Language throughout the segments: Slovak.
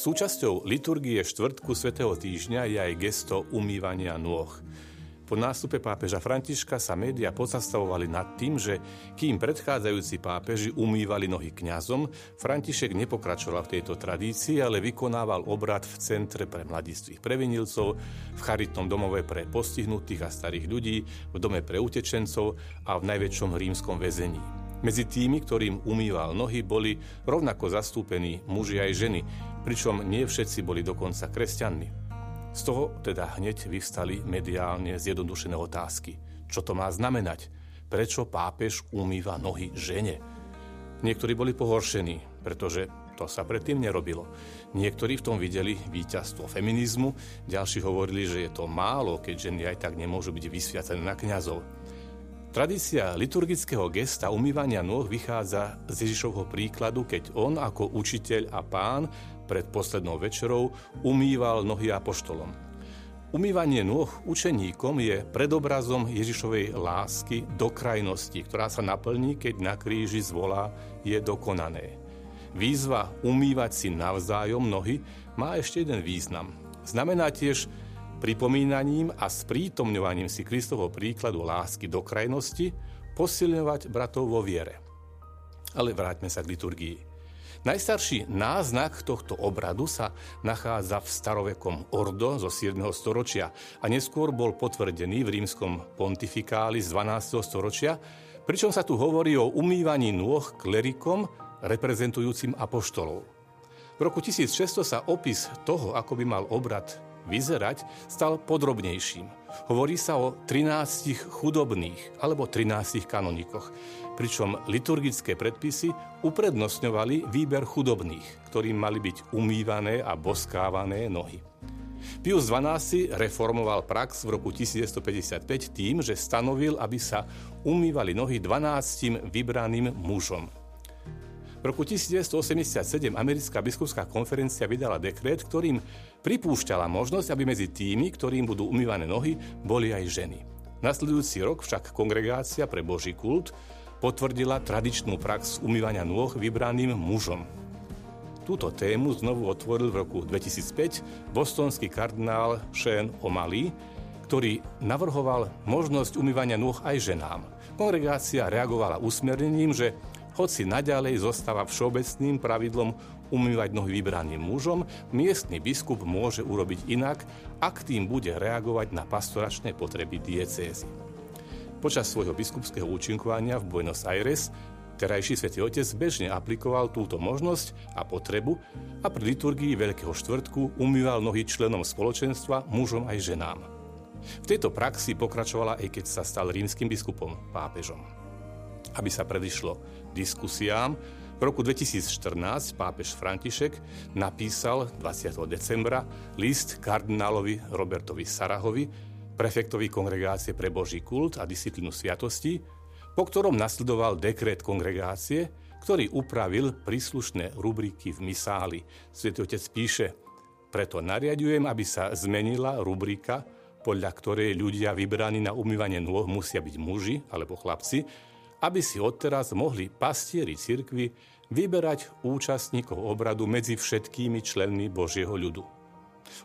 Súčasťou liturgie štvrtku svätého týždňa je aj gesto umývania nôh. Po nástupe pápeža Františka sa médiá pozastavovali nad tým, že kým predchádzajúci pápeži umývali nohy kňazom, František nepokračoval v tejto tradícii, ale vykonával obrad v Centre pre mladistvých previnilcov, v charitnom domove pre postihnutých a starých ľudí, v dome pre utečencov a v najväčšom rímskom väzení. Medzi tými, ktorým umýval nohy, boli rovnako zastúpení muži aj ženy, pričom nie všetci boli dokonca kresťanmi. Z toho teda hneď vyvstali mediálne zjednodušené otázky. Čo to má znamenať? Prečo pápež umýva nohy žene? Niektorí boli pohoršení, pretože to sa predtým nerobilo. Niektorí v tom videli víťazstvo feminizmu, ďalší hovorili, že je to málo, keď ženy aj tak nemôžu byť vysviacené na kňazov. Tradícia liturgického gesta umývania nôh vychádza z Ježišovho príkladu, keď on ako učiteľ a pán pred poslednou večerou umýval nohy apoštolom. Umývanie nôh učeníkom je predobrazom Ježišovej lásky do krajnosti, ktorá sa naplní, keď na kríži zvolá je dokonané. Výzva umývať si navzájom nohy má ešte jeden význam. Znamená tiež pripomínaním a sprítomňovaním si Kristovho príkladu lásky do krajnosti posilňovať bratov vo viere. Ale vráťme sa k liturgii. Najstarší náznak tohto obradu sa nachádza v starovekom Ordo zo 7. storočia a neskôr bol potvrdený v rímskom pontifikáli z 12. storočia, pričom sa tu hovorí o umývaní nôh klerikom reprezentujúcim apoštolov. V roku 1600 sa opis toho, ako by mal obrad vyzerať, stal podrobnejším. Hovorí sa o 13 chudobných alebo 13 kanonikoch, pričom liturgické predpisy uprednostňovali výber chudobných, ktorým mali byť umývané a boskávané nohy. Pius XII reformoval prax v roku 1955 tým, že stanovil, aby sa umývali nohy 12 vybraným mužom – v roku 1987 americká biskupská konferencia vydala dekret, ktorým pripúšťala možnosť, aby medzi tými, ktorým budú umývané nohy, boli aj ženy. Nasledujúci rok však kongregácia pre Boží kult potvrdila tradičnú prax umývania nôh vybraným mužom. Túto tému znovu otvoril v roku 2005 bostonský kardinál Shane O'Malley, ktorý navrhoval možnosť umývania nôh aj ženám. Kongregácia reagovala usmernením, že hoci naďalej zostáva všeobecným pravidlom umývať nohy vybraným mužom, miestny biskup môže urobiť inak, ak tým bude reagovať na pastoračné potreby diecézy. Počas svojho biskupského účinkovania v Buenos Aires terajší svätý Otec bežne aplikoval túto možnosť a potrebu a pri liturgii Veľkého štvrtku umýval nohy členom spoločenstva, mužom aj ženám. V tejto praxi pokračovala aj keď sa stal rímským biskupom, pápežom. Aby sa predišlo diskusiám, v roku 2014 pápež František napísal 20. decembra list kardinálovi Robertovi Sarahovi, prefektovi kongregácie pre Boží kult a disciplínu sviatosti, po ktorom nasledoval dekret kongregácie, ktorý upravil príslušné rubriky v misáli. Svetý Otec píše, preto nariadujem, aby sa zmenila rubrika, podľa ktorej ľudia vybraní na umývanie nôh musia byť muži alebo chlapci, aby si odteraz mohli pastieri cirkvy vyberať účastníkov obradu medzi všetkými členmi Božieho ľudu.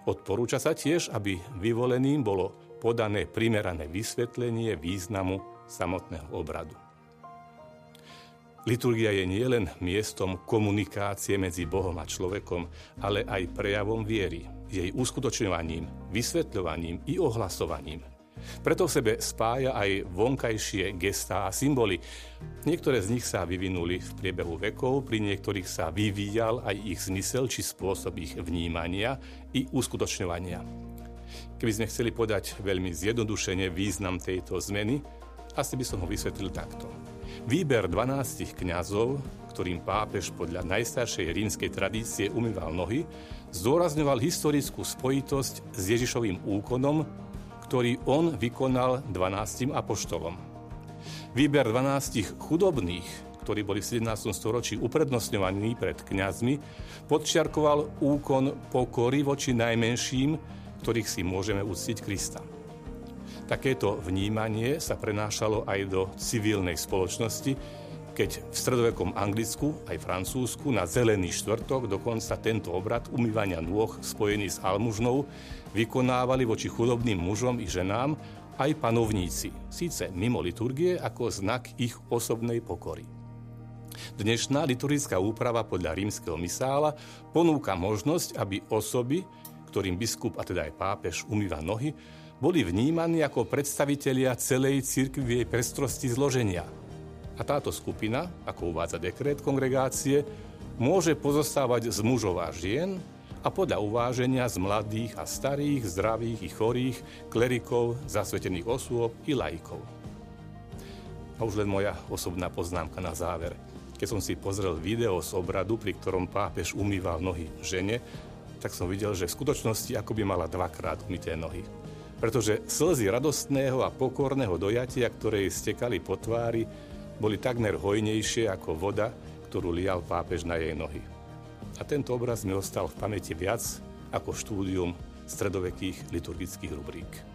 Odporúča sa tiež, aby vyvoleným bolo podané primerané vysvetlenie významu samotného obradu. Liturgia je nielen miestom komunikácie medzi Bohom a človekom, ale aj prejavom viery, jej uskutočňovaním, vysvetľovaním i ohlasovaním – preto v sebe spája aj vonkajšie gestá a symboly. Niektoré z nich sa vyvinuli v priebehu vekov, pri niektorých sa vyvíjal aj ich zmysel či spôsob ich vnímania i uskutočňovania. Keby sme chceli podať veľmi zjednodušene význam tejto zmeny, asi by som ho vysvetlil takto. Výber 12 kňazov, ktorým pápež podľa najstaršej rímskej tradície umýval nohy, zdôrazňoval historickú spojitosť s Ježišovým úkonom ktorý on vykonal 12 apoštolom. Výber 12 chudobných, ktorí boli v 17. storočí uprednostňovaní pred kňazmi, podčiarkoval úkon pokory voči najmenším, ktorých si môžeme uctiť Krista. Takéto vnímanie sa prenášalo aj do civilnej spoločnosti, keď v stredovekom Anglicku aj Francúzsku na zelený štvrtok dokonca tento obrad umývania nôh spojený s almužnou vykonávali voči chudobným mužom i ženám aj panovníci, síce mimo liturgie ako znak ich osobnej pokory. Dnešná liturgická úprava podľa rímskeho misála ponúka možnosť, aby osoby, ktorým biskup a teda aj pápež umýva nohy, boli vnímaní ako predstavitelia celej cirkvi jej prestrosti zloženia – a táto skupina, ako uvádza dekret kongregácie, môže pozostávať z mužov a žien a podľa uváženia z mladých a starých, zdravých i chorých, klerikov, zasvetených osôb i laikov. A už len moja osobná poznámka na záver. Keď som si pozrel video z obradu, pri ktorom pápež umýval nohy žene, tak som videl, že v skutočnosti ako by mala dvakrát umyté nohy. Pretože slzy radostného a pokorného dojatia, ktoré jej stekali po tvári, boli takmer hojnejšie ako voda, ktorú lial pápež na jej nohy. A tento obraz mi ostal v pamäti viac ako štúdium stredovekých liturgických rubrík.